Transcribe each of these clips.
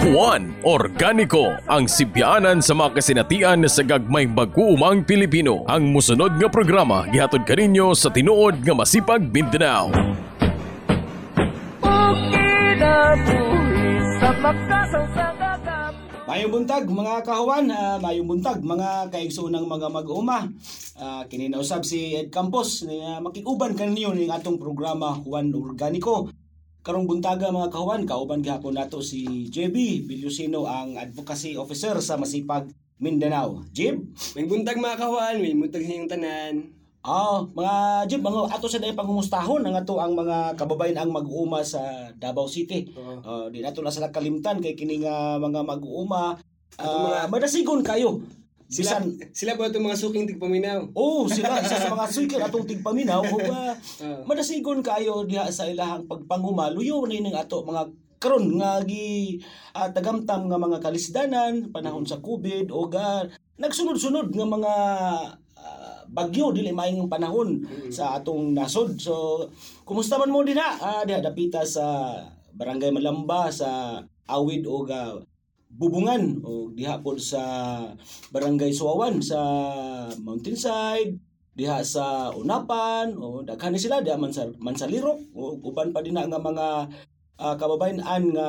Juan Organiko ang sibyanan sa mga kasinatian sa gagmay mag-uumang Pilipino. Ang musunod nga programa gihatod kaninyo sa tinuod nga masipag Mindanao. Mayong buntag mga kahuan, uh, mayong buntag mga kaigsoonang mga mag-uma. Uh, kininausab si Ed Campos na uh, makikuban kaninyo ning atong programa Juan Organiko. Karong buntaga mga kahuan, kauban gihapon nato si JB Bilusino ang advocacy officer sa Masipag Mindanao. Jib? May buntag mga kahuan, may buntag sa inyong tanan. Ah, mga Jib, mga ato sa dayang pangumustahon ang ato ang mga kababayan ang mag-uuma sa Davao City. Oo. Uh, di nato na sila kalimtan kay kini nga mga mag-uuma. Uh, mga- madasigon kayo. Sila, Bisan sila po itong mga suking tigpaminaw. Oh, sila isa sa mga suikir atong tigpaminaw ug uh, Oo. madasigon kayo diha sa ilahang pagpanguma luyo ni ning ato mga karon nga gi ah, tagamtam nga mga kalisdanan panahon sa COVID o ga nagsunod-sunod nga mga ah, bagyo dili maayong panahon sa atong nasod. So kumusta man mo dinha? Ah, diha dapita sa Barangay Malamba sa Awid o ga Bubungan o diha pod sa Barangay Suawan sa Mountainside diha sa Unapan o daghan sila diha man sa Mansalirok o uban pa din nga mga ah, kababayan-an nga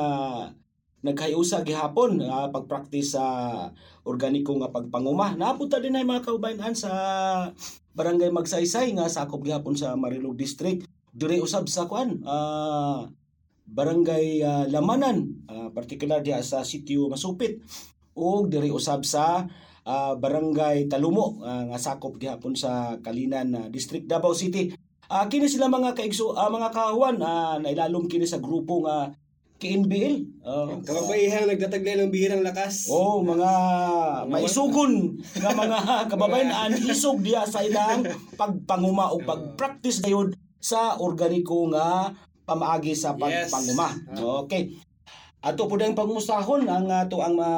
nagkayusa gihapon nga pagpractice sa organiko nga pagpanguma. Napunta din ay mga kababayan sa Barangay Magsaysay nga sakop gihapon sa Marilog District. Dire usab sa kuan ah, Barangay ah, Lamanan, ah, particular diha sa sitio Masupit ug dire usab sa ah, Barangay Talumo ah, nga sakop gihapon sa Kalinan ah, District Davao City. Ah, kini sila mga kaigso ah, mga kahuan ah, nailalom kini sa grupo nga KNBL. Ah, Kababayihang nagtataglay ng bihirang lakas. Oh, mga maisugon nga mga kababayan isog diya sa ilang pagpanguma o pagpractice gayud sa organiko nga pamaagi sa Yes. pagpanguma. Okay. Ato po dang pangmusahon ang ato ang mga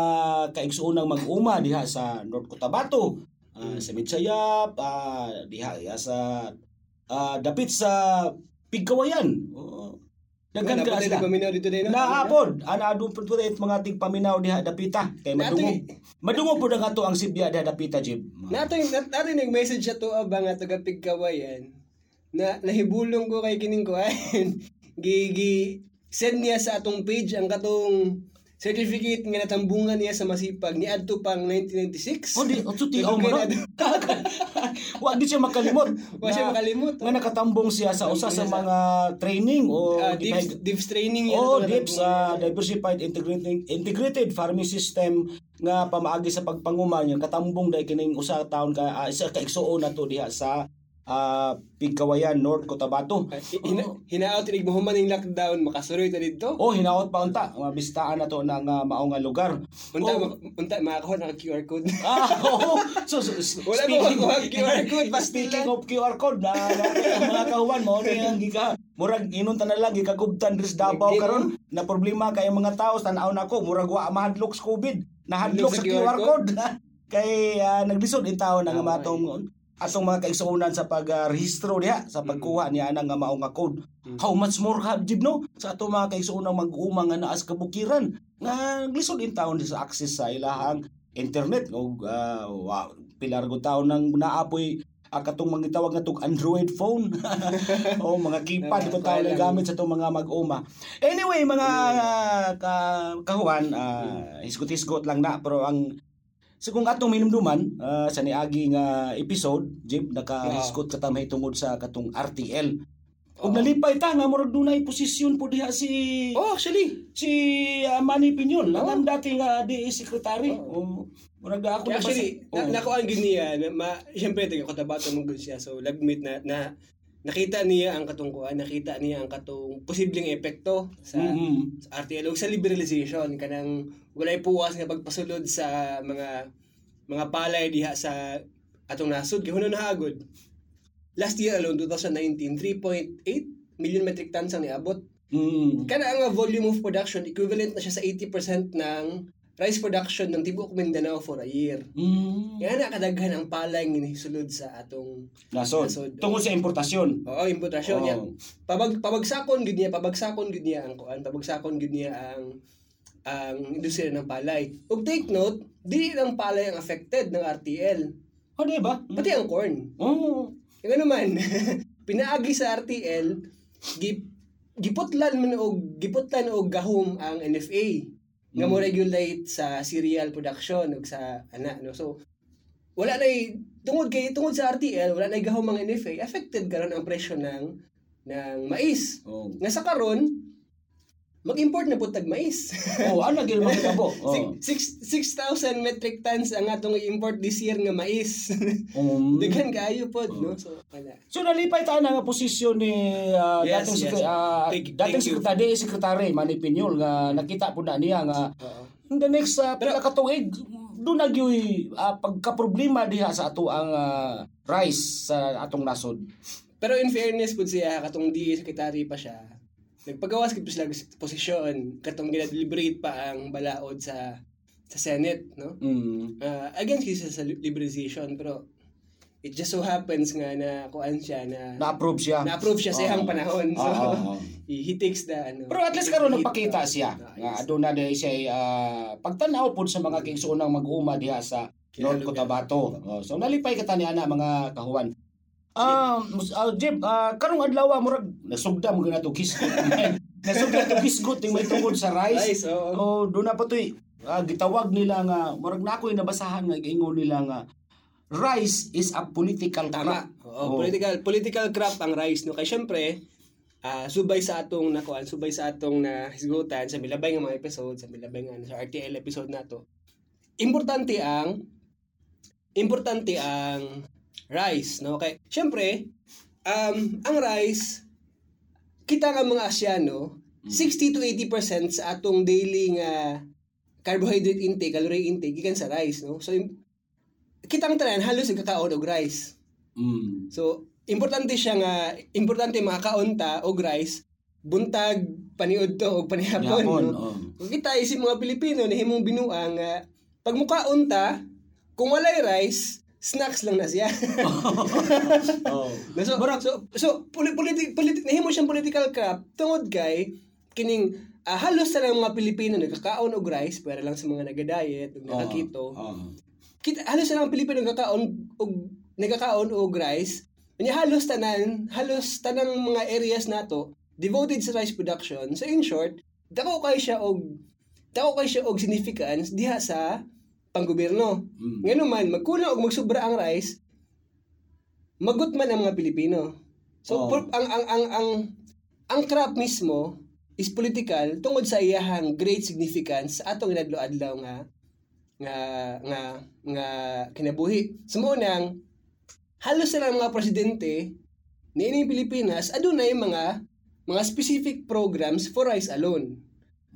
kaigsuonang mag-uma diha sa North Cotabato, ah, sa Mitsayap, ah, diha diha sa ah, dapit sa Pigkawayan. Oh, Daghan ka sila. tigpaminaw dito din. Naapod, ana adun pud it mga tigpaminaw diha dapita kay madungo. Madungo pud ang ato ang sibya diha dapita jib. Nato nato yung nag-message sa to ba nga taga Pigkawayan na nahibulong ko kay kining kuan. gi gi send niya sa atong page ang katong certificate nga natambungan niya sa masipag ni adto pang 1996. Oh di otso ti no. kaya Wa di siya makalimot. Wa siya makalimot. Nga nakatambong siya sa usa sa mga training o Ah, di dips, training yan. Oh, DIPS, uh, Diversified Integrated, Integrated Farming System nga pamaagi sa pagpanguma niya katambong dahil kining usa taon ka ah, isa ka igsuon na to diha sa ah, Pigkawayan North Cotabato. Ah, hina, hinaot inig mahuman ng lockdown makasuroy ta didto. Oh, hinaot pa unta. Mabistaan na to ng uh, maong nga lugar. Unta Oh. ma- unta makakahon ang QR code. Ah, oo. So, so s- Wala mo makuha QR code, basta speaking of QR code, na, na mga kahuan mo ni ang gika. Murag inunta na lang gikagubtan dres Davao karon. Na problema kay mga tao tan-aw nako murag wa mahadlok sa COVID. Nahadlok Hadlok sa QR code. kay ah, naglisod in taon nga matong atong mga kaigsuonan sa pagrehistro diha sa pagkuha niya nang nga mao nga code. How much more have jib no? Sa atong mga kaigsuonang mag-uma nga naa sa kabukiran nga naglisod in taon sa access sa ilahang internet o uh, wa, pilar go taon nang naapoy ah, katong mga tawag nga tong Android phone. O mga keypad Ah, ko taon wala. gamit sa itong mga mag-uma. Anyway, mga ah, ka, kahuan, uh, hisgot-hisgot lang na pero ang sa kung atong minumduman ah, sa niagi nga episode, Jib, nakahisgot ka tamay tungod sa katong RTL. Ug Oo. nalipay ta nga murag dunay posisyon po diha si Oh, actually, si uh, Manny Piñol, lang ang dating uh, DA secretary. Oh. Murag ako na actually, basa- na, Oo. nakuha gid niya ma, syempre Cotabato mo gud siya. So lagmit na, na nakita niya ang katungkuan, nakita niya ang katong posibleng epekto sa, Mhm. sa RTL ug sa liberalization kanang walay puwas nga pagpasulod sa mga mga palay diha sa atong nasod kay huno nahagod. Last year alone 2019 3.8 million metric tons ang niabot. Mm. Kana ang volume of production equivalent na siya sa 80% ng rice production ng tibuok Mindanao for a year. Mm. Kaya na kadaghan ang palay nga sulod sa atong Nasod. Nasod. Tungkol sa importasyon. oo importasyon. Oh. Pabag pabagsakon gud niya, pabagsakon gud niya ang kuan, pabagsakon gud niya ang ang industriya ng palay. Ug take note, dili lang palay ang affected ng RTL, O, di ba? pati ang corn. Oh. Yung ano man, pinaagi sa RTL, gi, giputlan man og giputlan og gahom ang NFA nga mo regulate sa cereal production ug sa ana no. So wala na tungod kay tungod sa RTL wala na gahom ang NFA affected karon ang presyo ng ng mais. Oh. Nga sa karon mag-import na pud tag mais. Oh, ano gyud mga kabo? Oh. Six- six- 6,000 metric tons ang atong i-import this year nga mais. Um, Daghan kaayo pod no. So wala. So nalipay tayo na nga posisyon ni uh, Yes, dating yes. ah, Thank- dating sekretary sekretary Manny Pinyol nga nakita po na niya nga in the next uh, pila ka tuig doon nagyoy uh, pagka-problema diha sa ato ang ah, rice sa atong nasod. Pero in fairness pud siya katong di secretary pa siya. Nagpagawas gid sila sa posisyon katong gina-deliberate pa ang balaod sa sa Senate, no? Mm. Uh, against siya sa liberalization pero it just so happens nga na kuan siya na Na-approve siya. na-approve siya sa iyang Oo. panahon. So Oo, oo. he takes the ano. Pero at least karon nagpakita siya uh, nga aduna na siya uh, pagtan-aw pud sa mga kingsunang mag-uma diha sa North. Cotabato. Oh, so nalipay kita ni ana mga kahuwan. Ah, mus- ah, Jeb, ah, karong adlaw murag nasugda mo ganato kisgot. nasugda to kisgot ning may tungod sa rice. Rice, oo. Oh, do na pa toy ah, gitawag nila nga murag na ako'y nabasahan nga giingon nila nga rice is a political Tama. crop. Oo, Oo. political political crop ang rice no. Kay syempre, ah subay sa atong nakuan, subay sa atong na hisgutan sa milabay nga mga episode, sa milabay nga sa RTL episode nato. Importante ang importante ang rice, no? Kay syempre, um ang rice kita nga mga Asyano, 60 to 80% sa atong daily nga carbohydrate intake, calorie intake gikan sa rice, no? So im- kitang tanan halos nagkakaon og rice. Mm. So, importante siya nga, importante makakaon ta og rice, buntag, paniod to, og panihapon. Yapon, no? oh. Kung kita isip mga Pilipino, nahimong binuang nga, pag mukaon ta, kung walay rice, snacks lang na siya. Oh. so, so, so, poli- politi- politi- nahimo siyang political crap, tungod kay, kining, ah, halos sa mga Pilipino nagkakaon og rice, para lang sa mga naga-diet, ug nakakito Oh. kita halos na lang Pilipino nagkakaon og nagkakaon og rice. Kanya halos tanan, halos tanang mga areas nato devoted sa rice production. So in short, dako kay siya og dako kay siya og significance diha sa panggobyerno. Mm. Ngano man magkulang og magsubra ang rice, magut man ang mga Pilipino. So Oo. por- ang ang ang ang ang crop mismo is political tungod sa iyahang great significance sa atong inadlo-adlaw nga nga nga nga kinabuhi. Sumo nang halos sila mga presidente ni ining Pilipinas adunay mga mga specific programs for rice alone.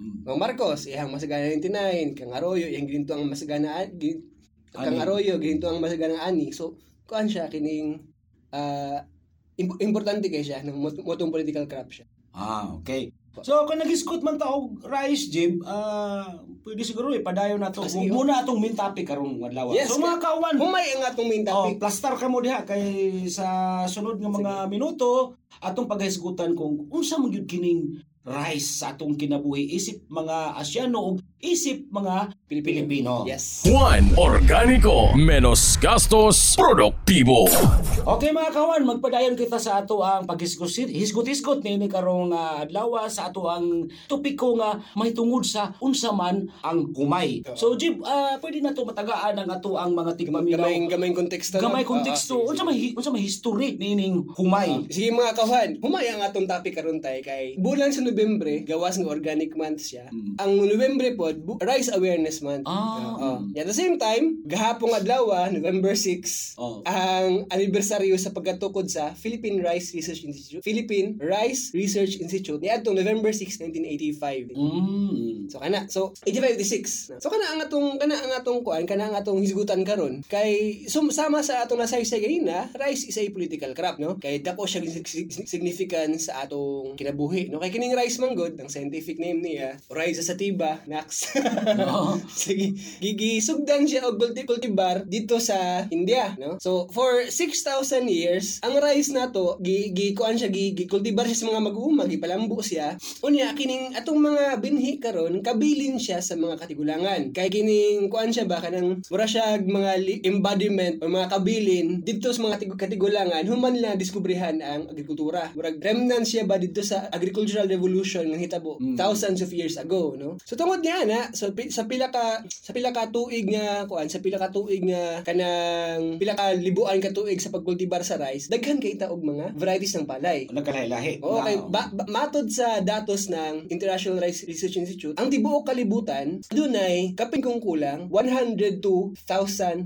Mm. Ang Marcos, iyang masagana 99, kang Arroyo, iyang gininto ang masagana gin, kang. Arroyo, gininto ang masagana ani. So, kuan siya kining imp- importante kay siya ng mot- motong political crop siya. Ah, okay. So, kung nag-isgot man taog rice, Jib, ah, pwede siguro ipadayon na to. Ah, sige. Muna atong main topic karong adlaw. Yes, so, mga kauwan, Humay ang atong main oh, topic. plastar ka mo diha kay sa sunod nga mga minuto atong paghisgutan kung unsa man gyud kining rice sa atong kinabuhi. Isip mga Asyano ug isip mga Pilipino. Yes. Juan Organico Menos gastos Produktibo Okay mga kawan, magpadayon kita sa ato ang paghisgot-hisgot ni karong uh, adlaw sa ato ang topiko nga may tungod sa unsa man ang kumay. So Jib, ah, pwede na to matagaan ang ato ang mga tigmaminaw. Gamay gamay konteksto. Gamay konteksto. sige, Unsa may hi- unsa may history nining humay. Sige mga kawan, humay ang atong topic karon tay kay bulan sa Nobyembre, gawas ng organic month siya. Mm. Ang Nobyembre pod, bu- Rice Awareness Month. Ah. Oo. At the same time, gahapong adlaw, November 6, Oh. ang anibersaryo sa pagkatukod sa Philippine Rice Research Institute. Philippine Rice Research Institute niadtong November 6, 1985. Mm. So kana so 85 So kana ang atong kana ang atong kuan kana ang atong hisgutan karon kay sum, sama sa atong nasaysay ganina rice is a political crop no kay dako siya sig- sig- significance sa atong kinabuhi no kay kining rice man good, ang scientific name niya, Oryza sativa, nax. Oo. Sige, gigisugdan siya og cultivar dito sa India, no? So for 6,000 years, ang rice nato gi gi kuan siya gi, gi cultivar siya sa mga mag-uuma, gipalambo siya. Unya kining atong mga binhi karon kabilin siya sa mga katigulangan. Kay kining kuan siya ba kanang mura siya mga li- embodiment o mga kabilin dito sa mga tigu- katigulangan human nila diskubrihan ang agrikultura. Murag remnant siya ba dito sa agricultural revolution nga hitabo thousands of years ago, no? So tungod niya na so pi- sa pila ka sa pila ka tuig nga kuan sa pila ka tuig nga kanang pila ka libuan ka tuig sa pagkultibar sa rice, daghan kay ta og mga varieties ng palay. Nagkalahi-lahi. Oo, kay Oo. ba, ba- matod sa datos ng International Rice Research Institute, ang tibuok kalibutan dunay kapin kung kulang 102,000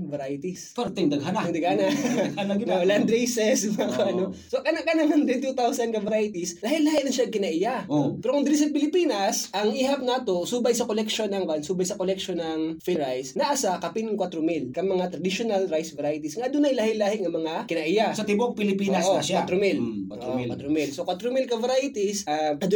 varieties. Perting daghana. Hindi gana. Daghana gid. no, land races, mga ano. So, kana kana 102,000 ka varieties, lahi-lahi na siya kinaiya. Oo. Pero kung diri sa Pilipinas, ang ihap nato subay sa collection ng kan, subay sa collection ng field rice, naa sa kapin 4,000 ka mga traditional rice varieties nga dunay lahi-lahi nga mga kinaiya. Sa tibok Pilipinas Oo, na siya. 4,000. Mm, 4,000. Oo, 4,000. So 4,000 ka varieties, ah uh,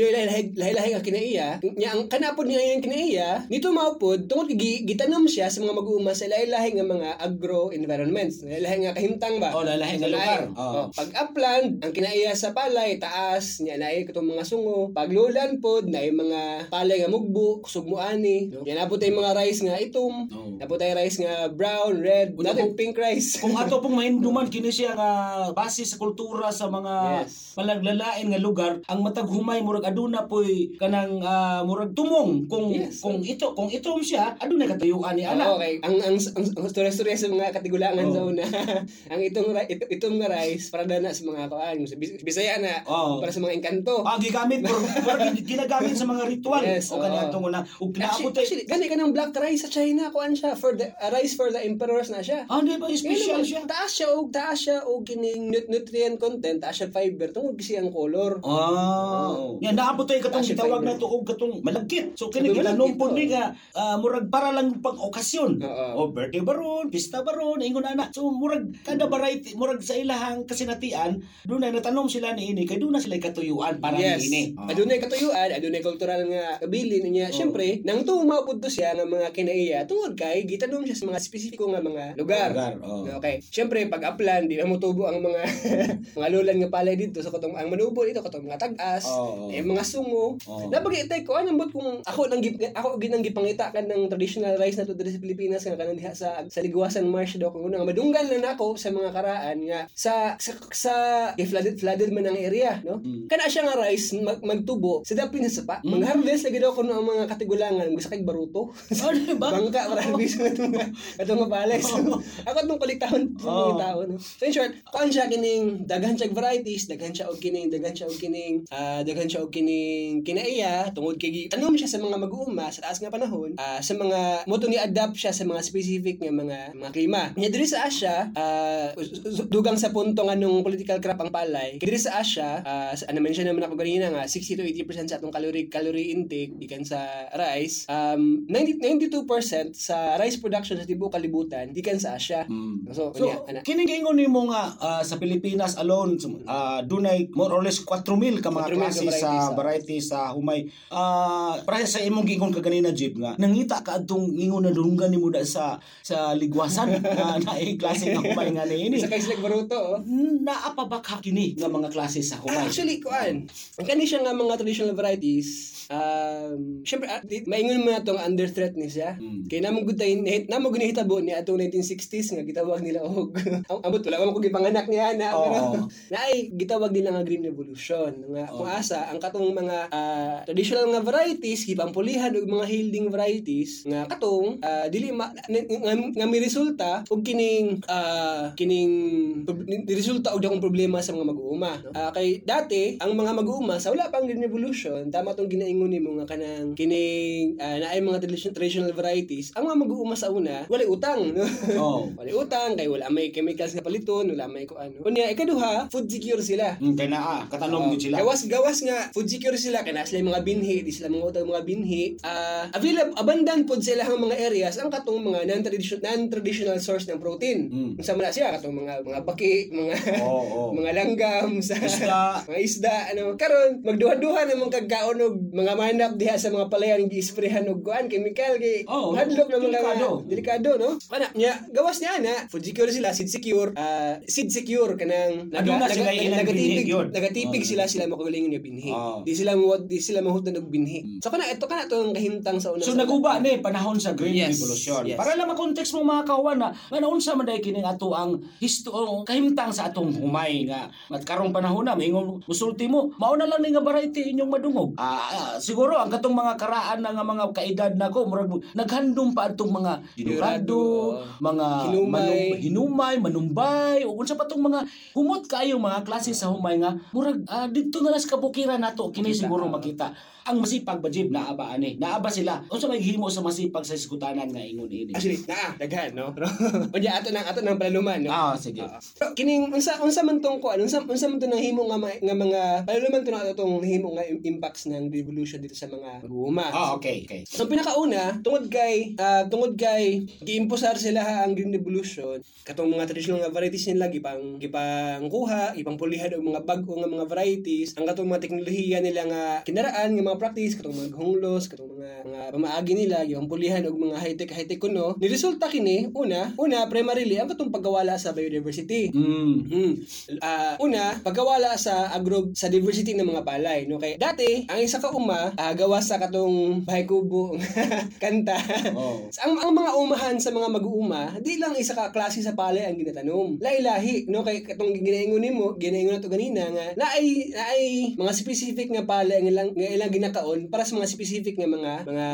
lahi lahi nga kinaiya. Nya ang kanapod niya yung kinaiya, nito maupod tungod gi, gitanom siya sa mga mag-uuma sa lahi-lahi nga mga agro environments. Lahi nga kahimtang ba? Oo, lahi-lahi nga lugar. Oh, pag upland, ang kinaiya sa palay taas, nya naay katong mga sungo. Pag lowland pod naay mga palay nga mugbo, kusog mo ani. No? Yan tay mga rice nga itom. Oo. Napod tay rice nga brown, red, natin kung- pink rice. Kung ato pong mahinduman kini siya nga base sa kultura sa mga Yes. palaglalain nga lugar, ang matag humay murag aduna poy kanang ah, murag tumong kung Yes. kung ito kung itom siya aduna katuyuan ni ana. Okay. Ang ang ang, ang storya-storya sa mga katigulangan Oo. sa una. ang itong ito, itong nga rice para na sa mga kuan, sa Bis- Bisaya na Oo. para sa mga engkanto. Ah, gigamit pero pero ginagamit sa mga ritual. Yes, o oo. kanya itong una. Ug Ay actually, gani ka ng black rice sa China, kuan siya for the a rice for the emperors na siya. Ah, di ba special siya? Taas siya og taas siya og kining nut- nutrient content, taas siya fiber tungod kasi ang color. Ah. Oo. Yan naabot ay katong gitawag na to og katong malagkit. So kini malagkit, po ni nga ah, murag para lang pang okasyon. O birthday baron, pista baron, ingon ana. So murag kada variety, murag sa ilahang kasinatian, doon ay natanom sila ni ini kay doon na sila katuyuan para yes. ni ini. Ah. Adunay katuyuan, adunay kultural nga kabilin niya. Oo. Syempre, nang tuong maupod to siya nga mga kinaiya, tungod kay gitanom siya sa mga spesifiko nga mga lugar. Lugar, oo. Okay. Syempre, pag upland, di na mo tubo ang mga mga lulan nga palay dito. So, katong, ang manubo dito, katong mga tagas, Oo. eh, mga sungo. Oo. Napag-itay ko, anong bot kung ako nang ako ginang gipangita kan ng traditional rice na to sa Pilipinas nga kanang diha sa sa Liguasan Marsh daw kung nga madunggan lang nako sa mga karaan nga sa sa, sa eh, flooded flooded man ang area no Mm. kana siya nga rice mag, magtubo sa dapin sa sapa Mm. mag-harvest lagi daw kuno ang mga katigulangan gusto kay baruto. Ah, di ba? bangka para harvest nga itong itong nga palay so ako itong kuliktahon sa Oo. mga tao no so in short kuan siya kining daghan siya varieties daghan siya og kining daghan siya og kining ah daghan siya og kining kinaiya tungod kay tanom siya sa mga mag-uuma sa taas nga panahon ah, sa mga moto ni adapt siya sa mga specific nga mga mga klima. Nya diri sa Asia ah, dugang sa punto nga nung political crop ang palay kay diri sa Asia sa ano mention naman ako ganina nga 60 to 80% sa atong calorie calorie intake gikan sa rice um 90 92% sa rice production sa tibuok kalibutan gikan sa Asia Mm. so, So, unya, ana. kini gingon nimo nga ah, sa Pilipinas alone uh, dunay more or less 4,000 ka mga 4,000 ka klase varieties, sa variety sa humay. Ah, para sa imong gingon ka ganina Jeep nga nangita ka adtong ingon na dunggan nimo da sa sa ligwasan na naay klase nga humay nga niini. sa kay Slag Baruto oh. Naa pa ba kini nga mga klase sa humay? actually, kuan. Ang kani siya nga mga traditional varieties, um, syempre, ah, di- maingon mo na itong under threat ni siya. Mm. Kaya namang good tayo, namang ginahitabo ni atong 1960s nga gitawag nila og ang ambot wala man ko gipanganak niya na Oo. pero naay gitawag nila nga green revolution nga kung asa ang katong mga ah, traditional nga varieties gipampulihan og mga yielding varieties nga katong ah, dili ma, nga, nga, nga may resulta og kining ah, kining resulta og dakong problema sa mga mag-uuma no? Ah, kay dati ang mga mag-uuma sa wala pang green revolution tama tong ginaingon ingon nimo nga kanang kining uh, naay mga tradition, traditional varieties, ang mga mag-uuma sa una, walay utang, no? Oh. walay utang kay wala may chemicals nga paliton, wala may kuan. Unya ikaduha, food secure sila. Mm, kay naa, katanom Oo. gid sila. Gawas gawas nga food secure sila kay sila mga binhi, di sila mga utang mga binhi. Ah, available abundant pod sa ilang mga areas ang katong mga non-traditional non-traditional source ng protein. Mm. Man na siya katong mga mga baki, mga Oo, oo. mga langgam sa Isda. mga isda ano karon magduha-duha na mga kagkaon og mga manap diha sa mga palayan gi-sprayhan og kuan chemical kay Oo, hadlok na mga delikado. delikado no ana nya gawas niya na food secure sila seed secure ah, seed secure kanang Aduna sila yun. nagatipig Oo. sila sila makulingon nga binhi Oo. di sila mo di sila mahutan og binhi so kana ito kana tong kahimtang sa una So naguba ni panahon sa Green Yes, Revolution. yes. Para lang makontext mo mga kawan na nga naunsa man dai kining ato ang histo kahimtang sa atong humay nga at karong panahon na maingon musulti mo mao na lang ni nga variety inyong madungog. Ah, ah, siguro ang katong mga karaan na nga mga kaedad nako murag naghandom pa atong mga dinurado, mga Hinumay. manum- hinumay, manumbay, o unsa pa tong mga humot kayo mga klase sa humay nga murag ah, didto na lang sa kabukiran nato kini siguro makita. Ang masipag ba jib naa ba ani? Naa ba sila? Unsa may himo sa masipag sa iskutanan nga ingon ini? Actually, naa, daghan, no? Unya, ato nang ato nang palaluman, no? Ah, sige. Pero kining unsa unsa man tong kuan unsa unsa man tong nahimo nga nga mga paluluman to na atong nahimo nga im- impacts ng revolution dito sa mga mag-uuma. Ah, okay, okay. So pinakauna, tungod kay ah, tungod kay giimposar sila ha ang Green Revolution, katong mga traditional nga varieties nila gipang gipang kuha, gipang pulihan og mga bag-o nga mga varieties, ang katong mga teknolohiya nila nga kinaraan nga mga practice katong mga hunglos, katong mga mga pamaagi nila gipang pulihan og mga high-tech high-tech kuno. Ni resulta kini una, una primarily ang katong pagkawala sa biodiversity. Mm. Hmm. Ah, una, pagkawala sa agro sa diversity ng mga palay, no? Kay dati, ang isa ka uma, ah, gawa sa katong bahay kubo kanta. Oh. ang, ang mga umahan sa mga mag-uuma, di lang isa ka klase sa palay ang ginatanom. Lahi-lahi, no? Kay katong ginaingon nimo, ginaingon nato ganina nga naay naay mga specific nga palay nga ilang nga ilang ginakaon para sa mga specific nga mga mga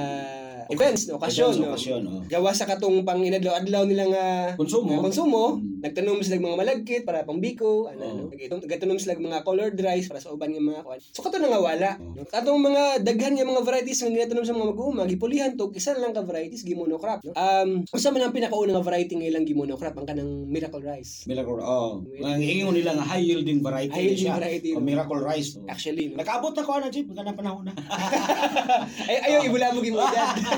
events, no? okasyon, no? okasyon, oh. Gawa sa katong pang inadlaw-adlaw nila nga Konsumo. nga konsumo, Mm. nagtanom sila ng mga malagkit para ano, Oo. ano, nag- nagtanom sila ng mga colored rice para sa uban nga mga kuan. So kato na nga wala. Oo. No? Katong mga daghan nga mga varieties nga ginatanom sa mga mag-uuma, gipulihan to isa lang ka varieties gimonocrop. No? Um, unsa man ang pinakauna nga variety nga ilang gimonocrop ang kanang miracle rice. Miracle, oh. Ang ingon nila nga high yielding variety. High yielding siya. variety. Oh, miracle rice. Oh. Actually, no. Nakaabot na ko na jib kana panahon na. Ay ayo ibulabog mo dyan.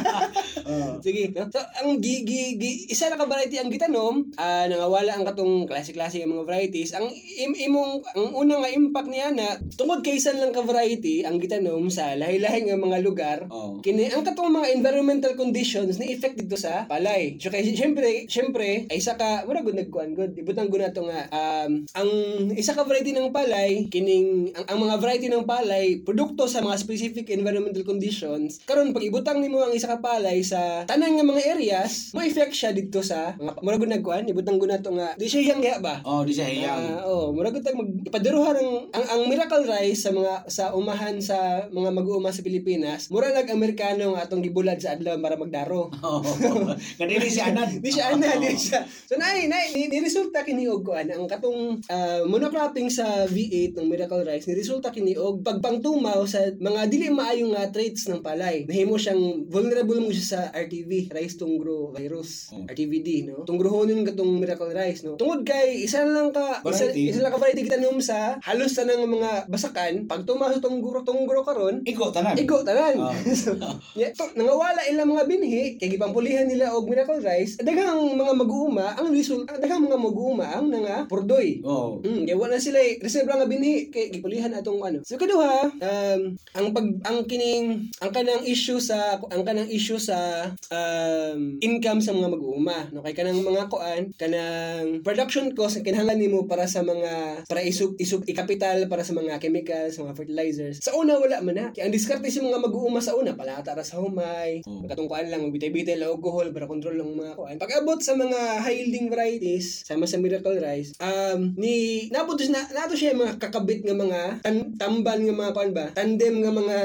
Oh. Sige. So, ang gi, gi, gi, isa na ka variety ang gitanom, ah nangawala ang katong klase-klase ng mga varieties. Ang im, imong ang una nga impact niya na tungod kay isa lang ka variety ang gitanom sa lahi-lahi nga mga lugar. Oh. Kini ang katong mga environmental conditions na effect dito sa palay. So kay syempre, syempre ay isa ka mura gud nagkuan gud. Ibutang gud nato nga um, ang isa ka variety ng palay kining ang, ang mga variety ng palay produkto sa mga specific environmental conditions. Karon pag ibutang nimo ang isa ka palay sa tanan nga mga areas, mo effect siya dito sa mga mura gud nagkuan. Ibutang gud nato nga di siya hiyang ba? Oh, di siya hiyang. Ah, oh, mura gud tag mag ipaduruhan ang, ang ang miracle rice sa mga sa umahan sa mga mag-uuma sa Pilipinas. Mura nag Amerikano nga atong gibulad sa adlaw para magdaro. Oh. Nga dili si Anad. Di siya ana, di siya. So nay nay ni, ni resulta kini og kuan ang katong ah, monocropping sa V8 ng Miracle Rice ni resulta kini og pagpangtumaw sa mga dili maayong nga traits ng palay. Nahimo siyang vulnerable mo siya sa RTV, rice tungro virus, Oh. RTVD no. Tunggrohonin katong Miracle Rice no. Tungod kay isa lang ka isa, Variety. isa lang ka variety gitanom sa halos tanang mga basakan pag tumaw sa tunggro tunggro karon Iko tanan. Igo tanan. Ah. so, yeah, to, nangawala ilang mga binhi kay gipampulihan nila og miracle rice. Daghang mga mag-uuma ang result, ah, daghang mga mag-uuma ang nga purdoy. Oh. Mm, kaya wala sila eh, reserve lang nga binhi kay gipulihan atong ano. So kaduha, um, ang pag ang kining ang kanang issue sa ang kanang issue sa um, income sa mga mag-uuma. No kay kanang mga kuan, kanang production cost nga kinahanglan nimo para sa mga para isub isub ikapital para sa mga chemicals, sa mga fertilizers. Sa una wala man na. Kaya ang diskarte sa mga mag-uuma sa una palata ra sa humay. Oh. Katong kuan lang bitay-bitay lang alcohol para control lang mga kuan. Pag abot sa mga high yielding varieties, sama sa Miracle Rice, um ni nabot na nato siya yung mga kakabit nga mga tan, tamban nga mga kuan ba? Tandem nga mga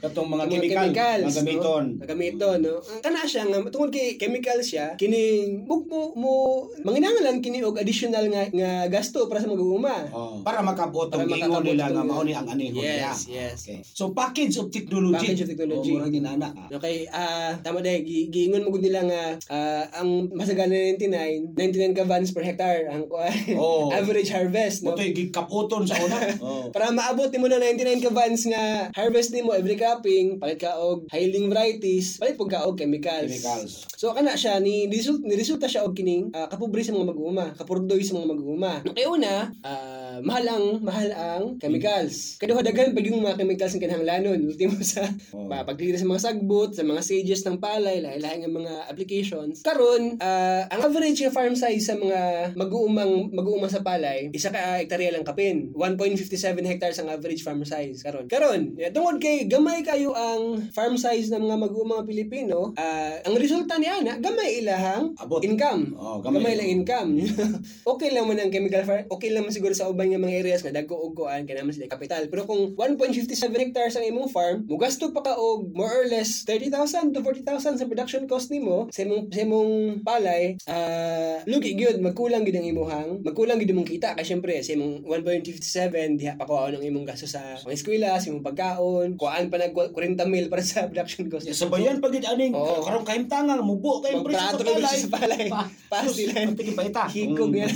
Katong mga mga chemical. chemicals, Mga gamiton. No? Mga gamiton, no? kana siya nga tungod kay chemical siya kining mo mo, mo manginahanglan kini og additional nga nga gasto para sa mag-uuma. Oh, para makabot Para ang makakabot nila nga mao ni ang anihon niya. Yes, yes. Okay. So package of technology. Package of technology. Oh, murag ginana. ah. Okay, ah tama gi- giingon mo gud nila nga ah, ang masagana 99, 99 ka vans per hectare ang. Oh. average harvest no. Motoy gikaputon sa una. oh. Para maabot nimo na 99 ka vans nga harvest nimo every cropping, palit ka og hailing varieties, palit pug ka og chemicals. Chemicals. So kana siya ni result ni resulta siya og kining uh, kapobre sa mga mag-uuma, kapurdoy sa mga mag-uuma. Kay una, ah, mahal ang mahal ang chemicals. Kaduha daghan pag yung mga chemicals ang kinahanglanon ultimo sa Oh. pa pagdiri sa mga sagbot, sa mga stages ng palay, lahi-lahi nga mga applications. Karon, ah, ang average nga farm size sa mga mag-uumang mag-uuma sa palay, isa ka hektarya lang kapin. 1.57 hectares ang average farm size karon. Karon, eh, tungod kay gamay kayo ang farm size ng mga mag-uumang Pilipino, ah, ang resulta niya na gamay ilahang Abot. income. Oh, gamay. gamay. lang income. okay lang man ang chemical farm, okay lang man siguro sa uban nga mga areas nga dagko og kuan kay naman sila kapital. Pero kung 1.57 hectares ang imong farm, mo gasto pa ka og more or less 30,000 to 40,000 sa production cost nimo sa imong sa imong palay, ah lugi gyud magkulang gyud ang imuhang, magkulang gyud imong kita kay syempre sa imong 1.57 diha pa kuha ang imong gasto sa mga eskwela, sa imong pagkaon, kuan pa nag 40 mil para sa production cost. Sa bayan pag aning Oo. karong kahimtangan mubo kay Magprato sa palay. sa palay. Pa- Pass sus, sila. ang tigipaita. Hikog Mm. yan.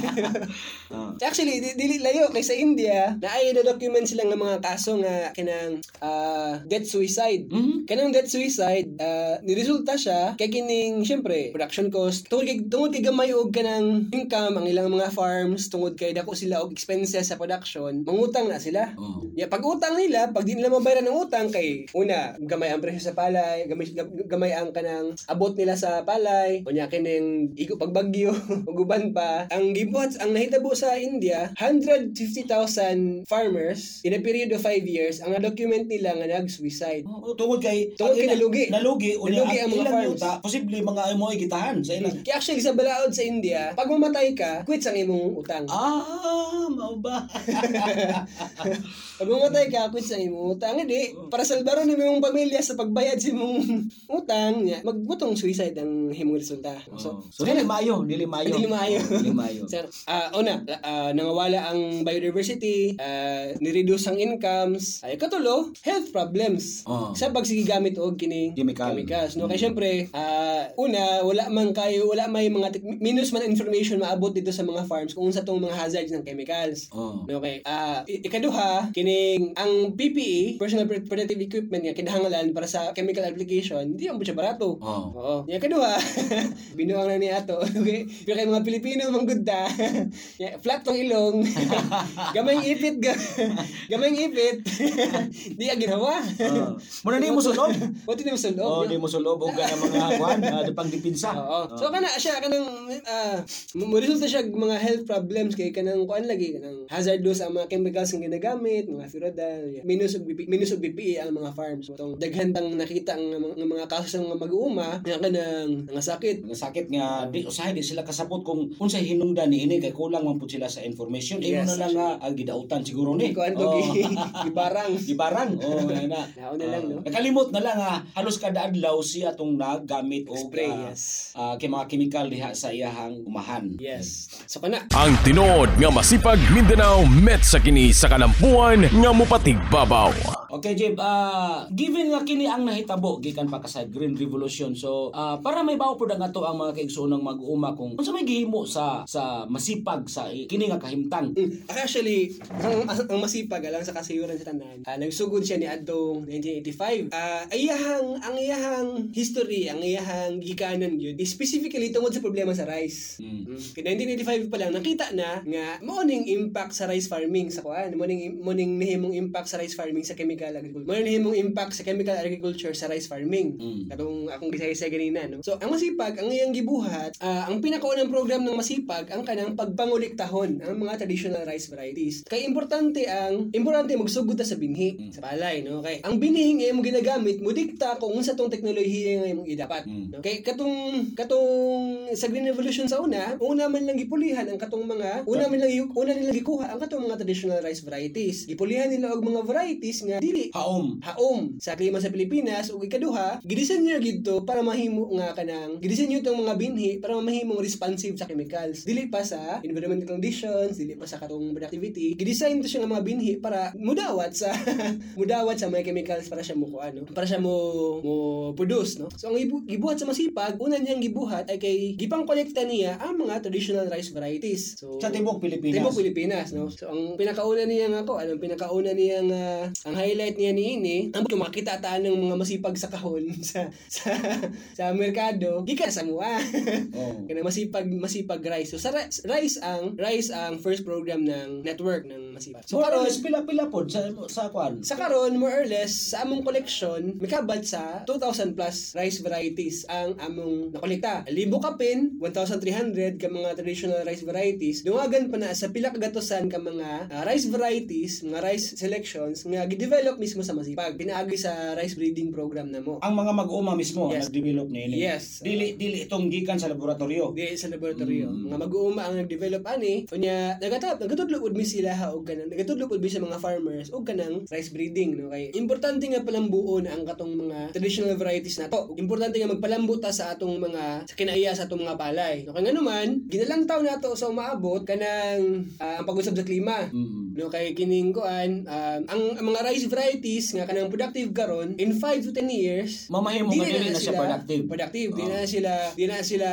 Ah. Actually, di, dili layo kay sa India, na ay na document sila nga mga kaso nga kanang ah, death suicide. Mhm. Kanang death suicide, uh, niresulta siya kay kining syempre production cost tungod kay tungod kay gamay og kanang income ang ilang mga farms tungod kay dako sila og expenses sa production, mangutang na sila. Oh. Ya pag utang nila, pag di nila mabayaran ng utang kay una, gamay ang presyo sa palay, gamay gamay ang kanang abot nila sa palay, unya kining igo pagbagyo, ug uban pa. Ang gibuhat ang nahitabo sa India, 150,000 farmers in a period of 5 years ang document nila nga nag-suicide. Oh, tungod kay Tungod kay nalugi. Nalugi unya Nalugi ang mga farms. yuta, posible mga imo ay gitahan sa ilang. Kaya actually sa balaod sa India, pag mamatay ka, quits ang imong utang. Ah, mao ba? Pag mamatay ka, quits ang imong utang. Hindi, para salbaro ni imong pamilya sa pagbayad sa imong utang, magbutong suicide ang himong resulta. So, so dili mayo, dili mayo. Dili maayo. Oh, Dili mayo. Sir, ah una, ah, nangawala ang biodiversity, ah, ni-reduce ang incomes, ay katulo, health problems. Oh. Sa pagsigigamit og kining Chemical. chemicals. No, kay syempre, ah, una, wala man kayo, wala may mga tek- minus man information maabot dito sa mga farms kung sa tong mga hazards ng chemicals. Oh. Okay. I- ikaduha, kining ang PPE, personal Pro- protective equipment nga kinahanglan para sa chemical application, hindi ang siya barato. Oh. Oo. Yung kaduha, binuang na ni ato. Okay? Pero kay mga Pilipino manggudda, yeah, flat tong ilong, gamayng ipit, ga, gamayng ipit, di ang ginawa. Oh. Muna ni mo sulob. What di mo sulob? Oh, di mo sulob og kana mga kuan, uh, di pang dipinsa. Oo. So kana siya kanang ah mo resulta siya mga health problems kay kanang kuan lagi kanang hazardous ang mga chemicals nga ginagamit, mga furadal, yeah. minus og minus og BPE ang mga farms. Tong daghan tang nakita ang mga, ang mga kaso sa mga mag-uuma nga kanang nga sakit. Mga sakit nga di usahay di sila kasabot kung unsay hinungdan ni ini kay kulang man pud sila sa information. Imo Yes, na lang nga ang gidautan siguro ni. Kuan to Oh. gi gibarang. Gibarang. Oh, na. Naon na lang, no? Nakalimot na lang ha, halos kada adlaw siya atong naggamit og Spray, ah, yes. ah, kay mga chemical diha sa iyahang umahan. Yes. So kana Ang tinuod nga masipag Mindanao met sa kini sa kalampuan nga mupatig babaw. Okay, Jib, ah given nga kini ang nahitabo gikan pa ka sa Green Revolution. So, ah, para may bawo pud ang ato ang mga kaigsoonang mag-uuma kung unsa may gihimo sa sa masipag sa kini nga kahimtang. Mm. Actually, ang, ang, ang masipag alang sa kasayuran sa tanan, ah, nagsugod siya ni adtong 1985. Ah, ayahang ang iyahang history, ang iyahang gikanan gyud specifically tungod sa problema sa rice. Mm. Mm. Kay 1985 pa lang nakita na nga mo ning impact sa rice farming sa kuan, mo ning mo ning nihimong impact sa rice farming sa chemical agriculture. Mo ning nihimong impact sa chemical agriculture sa rice farming. Mm. Katong akong gisay-say ganina, no? So, ang masipag, ang iyang gibuhat, ah, ang pinakaunang program ng masipag, ang kanang pagpanguliktahon ang mga traditional rice varieties. Kay importante ang, importante magsugod ta sa binhi, sa palay, no? Kay, ang binhi nga mo ginagamit, mo dikta kung unsa tong teknolohiya nga imong idapat. Mm. No? Kay, katong, katong, sa Green Revolution sa una, una man lang gipulihan ang katong mga, una man lang, una nilang gikuha ang katong mga traditional rice varieties. Gipulihan nila og mga varieties nga dili. Haom. haom. Sa klima sa Pilipinas ug ikaduha gidisenyo gidto para mahimo nga kanang gidisenyo tong mga binhi para mahimong responsive sa chemicals. Dili pa sa environmental conditions dili pa sa katong productivity. Gidesign to siya nga mga binhi para mudawat sa mudawat sa mga chemicals para siya mo ano para siya mo mo produce no? So ang ibu, gibuhat sa masipag una niyang gibuhat ay kay gipang kolekta niya ang mga traditional rice varieties. So Sa Tibok, Pilipinas. Tibok Pilipinas, no? So, ang pinakauna niya nga ako, ano, pinakauna niya nga, ang highlight niya ni ini, ang makita taan ng mga masipag sa kahon sa sa sa merkado, gikan sa mua. Oh. Kaya masipag masipag rice. So sa ri- rice ang rice ang first program ng network ng masipag. So So, karon pila-pila pod sa sa kwan. sa karon more or less sa among collection mikabad sa 2,000 plus rice varieties ang among nakolekta. Libo ka pin, 1,300 ka mga traditional rice varieties. Dungagan pa na sa pila ka gatosan ka mga ah, rice varieties, mga rice selections nga gi-develop mismo sa masipag. Pinaagi sa rice breeding program na mo. Ang mga mag-uma mismo Yes. nag-develop ni ini. Yes. Dili dili itong gikan sa laboratorio. Di sa laboratorio. Mga mag-uuma ang nag-develop ani. Kunya nagatap nagatudlo ud mi sila ha og kanang nagatudlo ud mi sa mga farmers og kanang rice breeding no kay importante nga palambuo na ang katong mga traditional varieties nato. Ug Importante nga magpalambo ta sa atong mga sa kinaiya sa atong mga palay. No kay nganuman ginalang taw nato sa umaabot kanang ah, ang pag-usab sa klima. Mm. No kay kining kuan um, ang, ang mga rice varieties nga kanang productive karon in 5 to 10 years Mamahimo nga dili na siya productive. productive. Di na sila, di na sila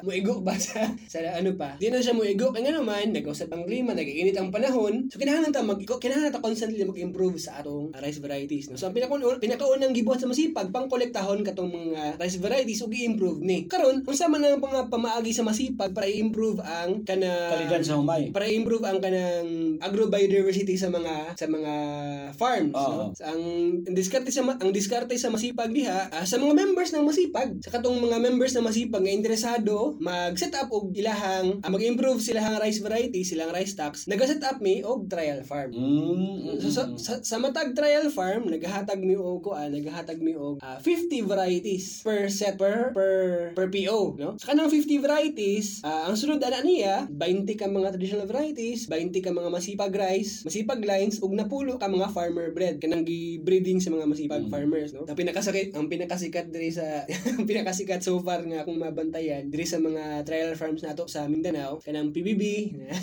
muigo ba sa, sa ano pa. Di na siya muigo. Kaya nga naman, nag-usap ang klima, nag-iinit ang panahon. So, kinahanglan ta mag kinahanglan ta constantly mag-improve sa atong rice varieties. No? So, ang pinakaun pinakaunang gibuhat sa masipag, pang kolektahon katong mga rice varieties ug i-improve ni. Karon, unsa man ang mga pamaagi sa masipag para i-improve ang kana Kaligan sa humay. para i-improve ang kanang agro-biodiversity sa mga sa mga farms Oo. no? Sa- ang ang diskarte sa ma- ang diskarte sa masipag diha ah, sa mga members ng masipag sa katong mga members ng masipag nga interesado mag-set up og ilahang ah, mag-improve silahang rice variety silang rice stocks nag-set up mi og trial farm Mm. So, sa, sa, sa matag trial farm, naghahatag mi og kuan, naghahatag mi og ah, 50 varieties per set per per per PO, no? Sa kanang 50 varieties, ah, ang sunod ana niya, 20 ka mga traditional varieties, 20 ka mga masipag rice, masipag lines ug napulo ka mga farmer bred kanang gi-breeding sa mga masipag farmers, no? Ang pinakasikat, ang pinakasikat diri sa ang pinakasikat so far nga akong mabantayan diri sa mga trial farms nato sa Mindanao kanang PBB.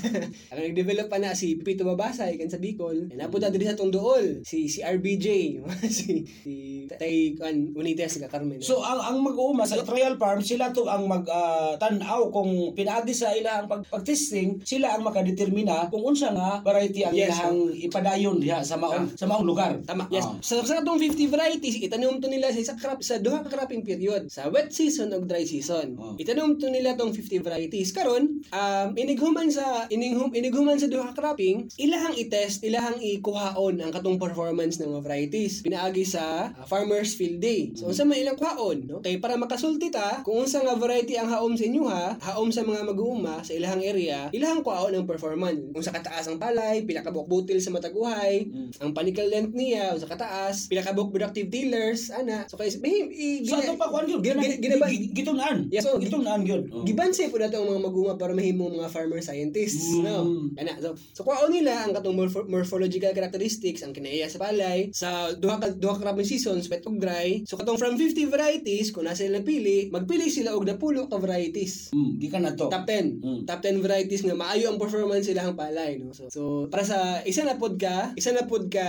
ang nag-develop pa na si Pipito Babasay kan sa Bicol. Napunta diri sa tong duol si si RBJ, si si Tay kan Unites ka Carmen. So ang ang mag-uuma sa trial farm sila to ang mag ah, tan-aw kung pinaagi sa ilang pag pag-testing sila ang makadetermina kung unsa nga variety ang Yes, ilang ipadayon diha sa maong sa maong lugar. Tama. Yes. Ah. Sa sa atong 50 varieties, itanom to nila sa isa crop sa duha ka cropping period, sa wet season ug dry season. Oh. Itanom to nila tong 50 varieties. Karon, um inighuman sa inighuman inighuman sa duha ka cropping, ilahang i-test, ilahang ikuhaon ang katong performance ng mga varieties. Pinaagi sa uh, Farmers Field Day. So unsa man ilang kuhaon, no? Kay para makasulti ta kung unsa nga variety ang haom sa inyo ha, haom sa mga mag-uuma sa ilahang area, ilahang kuhaon ang performance. Kung sa kataas ang palay, pila ka buok butil sa matag uhay, ang panical length niya sa kataas, pila ka buok productive tillers, ana. So kay may i- So ato pa kuan gyud Gina- gina- ginaban- gitunan. Yes, so, gitunan gyud. Oh. Gibansi po nato ang mga maguma para mahimong mga farmer scientists, Mm. no? Ana, so so kuhaon nila ang katong morpho- morphological characteristics ang kinaiya sa palay sa duha ka duha ka seasons, wet ug dry. So katong from 50 varieties, kung nasa sila pili, magpili sila og napulo ka varieties. Mm, gikan na to. Top 10. Mm. Top 10 varieties nga maayo ang performance sila ang palay, no? So, so para sa isa na pod ka, isa na pod ka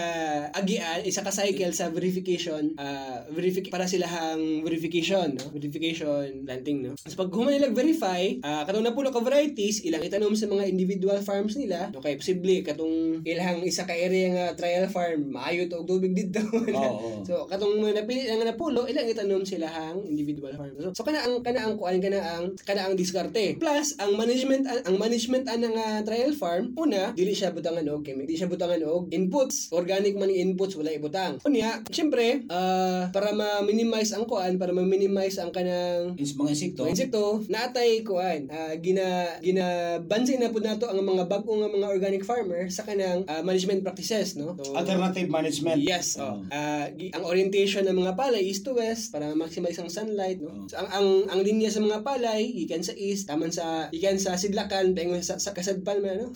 agian, isa ka cycle sa verification, ah verific para sila hang verification, no? Verification planting, no? So pag human nila verify, ah katong napulo ka varieties, ilang itanom sa mga individual farms nila, no? Kay posible katong ilang isa ka area nga trial farm, maayo to og tubig dito. Oo. so katong mga napili nga napulo, ilang itanom sila hang individual farm. So, so kana ang kana ang kuan kana ang kana ang diskarte. Plus ang management ang, management anang uh, trial farm, una dili siya butangan og chemi, dili siya butangan og inputs, organic man yung inputs wala ibutang. Unya, syempre, ah, para ma-minimize ang kuan, para ma-minimize ang kanang Is mga insekto. mga insekto, naatay kuan, ah, gina gina bansi na pud nato ang mga bag-o nga mga organic farmer sa kanang ah, management practices, no? So, Alternative management. Yes, oh. Oh. Gi- ang orientation ng mga palay east to west para maximize ang sunlight, no. So, ang ang ang linya sa mga palay ikan sa east, taman sa ikan sa sidlakan, paingon sa, sa kasadpan man, no.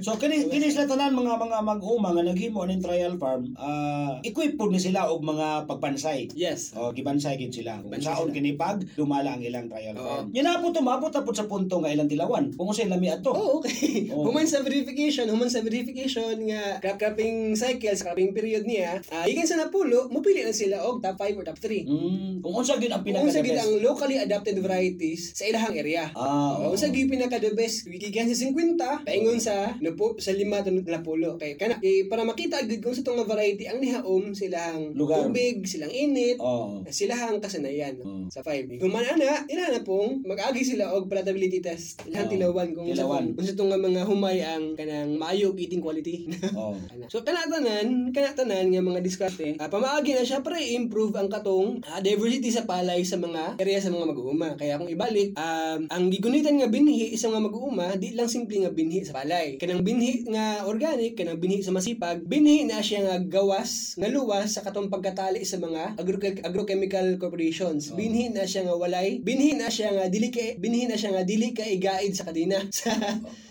So kini kini sila tanan mga mga mag-uma nga naghimo aning trial farm, ah equip pud ni sila og mga pagpansay. Yes. O gibansay gid sila. Kung saon kini pag dumala ang ilang trial Oo. farm. Yan na po tumabot na po sa punto nga ilang tilawan. Kung usa lami ato. Oh, okay. Oo. Human sa verification, human sa verification nga crop cropping cycle, sa cropping period niya, ah ikan sa napulo, mupili na sila og top 5 or top 3. Mm, kung unsa gid ang Kung pinaka sa gid ang locally adapted varieties sa ilahang area. Ah, Oh, oo. sa gid pinaka the best gigikan sa 50 paingon sa napo sa 5 to napulo. Okay, kana kay para makita gid kung sa tong nga variety ang nihaom silang Lugar. tubig, silang init, Oo. silahang kasanayan Mm. sa 5. Kung man ana, ila na pong mag-agi sila og palatability test. Ilahang Oo. tilawan kung sa Tilawan. kung sa tong nga mga humay ang kanang maayo eating quality. Ana. So kana tanan, kana tanan nga mga diskarte, ah, pamaagi na siya para i-improve ang katong ah, diversity sa palay sa mga area sa mga mag-uuma. Kaya kung ibalik, um, ang gigunitan nga binhi sa mga mag-uuma, di lang simple nga binhi sa palay. Kanang binhi nga organic, kanang binhi sa masipag, binhi na siya nga gawas, nga luwas sa katong pagkatali sa mga agro agrochemical corporations. Oh. Binhi na siya nga walay, binhi na siya nga dili ka, binhi na siya nga dili ka igaid sa kadina sa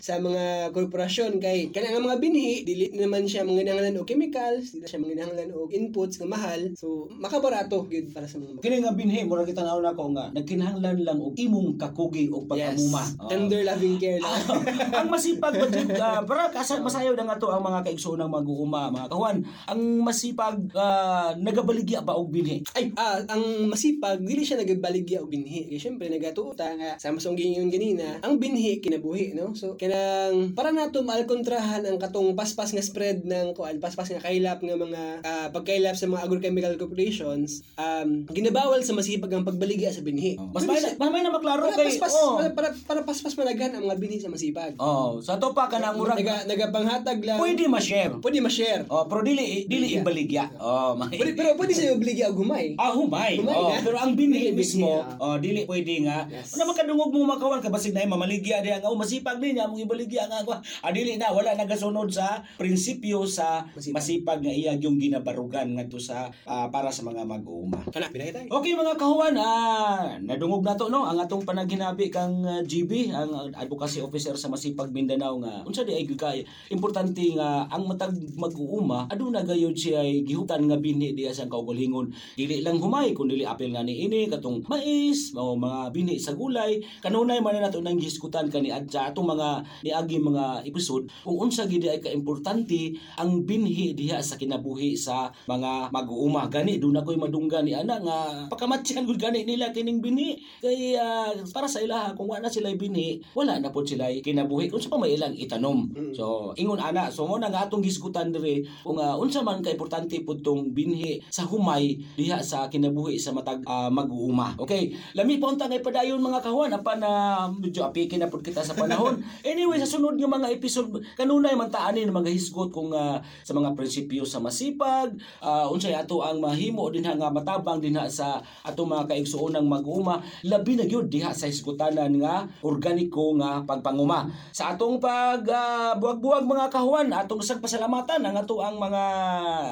sa mga korporasyon kay kanang mga binhi dili naman siya manginahanglan og chemicals, dili siya manginahanglan og inputs nga mahal. So makabarato gid para sa mga Kini nga binhi mura kita naon ako nga nagkinahanglan lang og imong kakugi og pagkamuma. Oo. Tender loving care lang. ang masipag ba jud ah, para kasa masayaw na nga to ang mga kaigsoonang mag-uuma mga kawan. Ang masipag ah, nagabaligya ba og binhi? Ay, ah, ang masipag, dili siya nagabaligya o binhi. Kaya syempre, nagatuta nga, sa masong gingon ganina, ang binhi, kinabuhi, no? So, kanang, para nato maalkontrahan ang katong paspas nga spread ng, kuan, paspas nga kailap nga mga, ah, pagkailap sa mga agrochemical corporations, um, ginabawal sa masipag ang pagbaligya sa binhi. Mas may may na maklaro kay paspas, oh. para, para, para paspas malagan ang mga binhi sa masipag. Oh, sa to pa kanang murag Naga, nagapanghatag lang. pwede ma-share. Pwede ma-share. Oh, pero dili dili Baligya. ibaligya. Oh, may Pwede, pero pwede siya obligya og humay. Ah, humay. Humay oh, na. pero ang binhi mismo, oh, dili pwede nga. Yes. Ano makadungog mo makawan ka basig na mamaligya diha nga oh, masipag din among ibaligya nga ako. Ah, dili na wala nagasunod sa prinsipyo sa Masipag. masipag, nga iya yung ginabarugan ngadto sa ah, para sa mga mag-uuma. Kana, pinay tayo. Okay mga kahuan, ah, nadungog na to no ang atong panaghinabi kang ah, GB, ang advocacy officer sa Masipag Mindanao nga unsa di ay kay importante nga ang matag mag-uuma aduna gayud siya ay gihutan nga binhi diya sa kaugalingon. Dili lang humay kun dili apil nga ni ini katong mais o mga binhi sa gulay. Kanunay man na nato nang giskutan kani adja atong mga niagi mga episode kung unsa gid ay kaimportante ang binhi diha sa kinabuhi sa mga mag-uuma. Gani do na koy madungga ni ana nga pakamatyan gud gani nila kining binhi kay ah, para sa ilaha kung wala sila binhi wala na pod sila kinabuhi unsa pa may ilang itanom. Mm. So ingon ana so mo na nga atong gisgutan diri kung ah, unsa man ka importante pud tong binhi sa humay diha sa kinabuhi sa matag ah, mag-uuma. Okay, lami pa unta ngay padayon mga kahuan apan na medyo apikin na pud kita sa panahon. anyway sa sunod nga mga episode kanunay man taanin mga hisgot kung ah, sa mga prinsipyo sa masipag, ah, unsay ato ang mahimo dinha nga matabang dinha sa ato mga kaigsuonang mag-uuma labi na gyud diha sa hisgotanan nga organiko nga pagpanguma. Sa atong pag ah, buwag-buwag mga kahuan, atong usag pasalamatan ang ato ang mga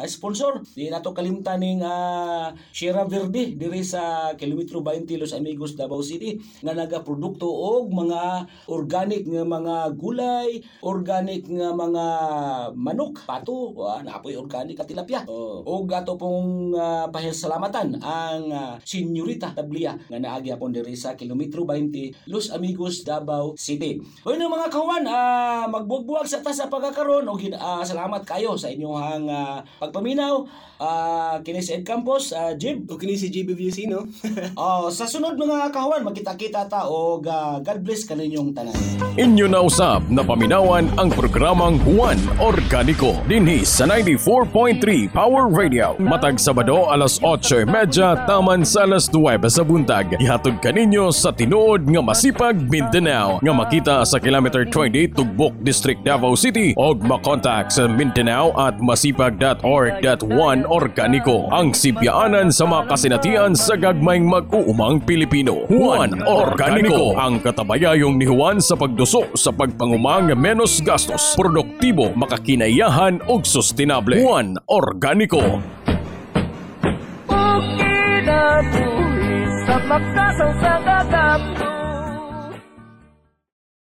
sponsor. Di nato kalimtan ning ah, Sierra Verde diri sa kilometro 20 Los Amigos Davao City nga nagaprodukto og mga organic nga mga gulay, organic nga mga manok, pato, uh, naapoy organic at tilapia. Oh, og ato pong uh, pahisalamatan ang ah, Senyorita Tablia nga naagi apon diri sa kilometro 20 Los Amigos Davao City. Hoy no mga kawan, ah, magbuwag-buwag sa ta sa pagkakaroon og hin- ah, salamat kayo sa inyong ah, pagpaminaw. Ah, kini si Ed Campos, ah, Jib. O kini si JBVC, no? Oh, sa sunod mga kawan, magkita-kita ta og ah, God bless kaninyong tanan. Inyo na usab na paminawan ang programang Juan Organico dinhi sa 94.3 Power Radio. Matag Sabado alas 8.30 taman sa alas 9 sa buntag. Ihatod kaninyo sa tinuod nga masipag Mindanao nga makita sa kilometer 20 Tugbok District Davao City og makontak sa Mindanao at masipag.org.1 Organico ang sibyaanan sa mga kasinatian sa gagmayng mag-uumang Pilipino. Juan Organico ang katabayayong ni Juan sa pagduso sa pagpangumang menos gastos, produktibo, makakinayahan ug sustainable. Juan Organico. Kinabuhi sa makasang sa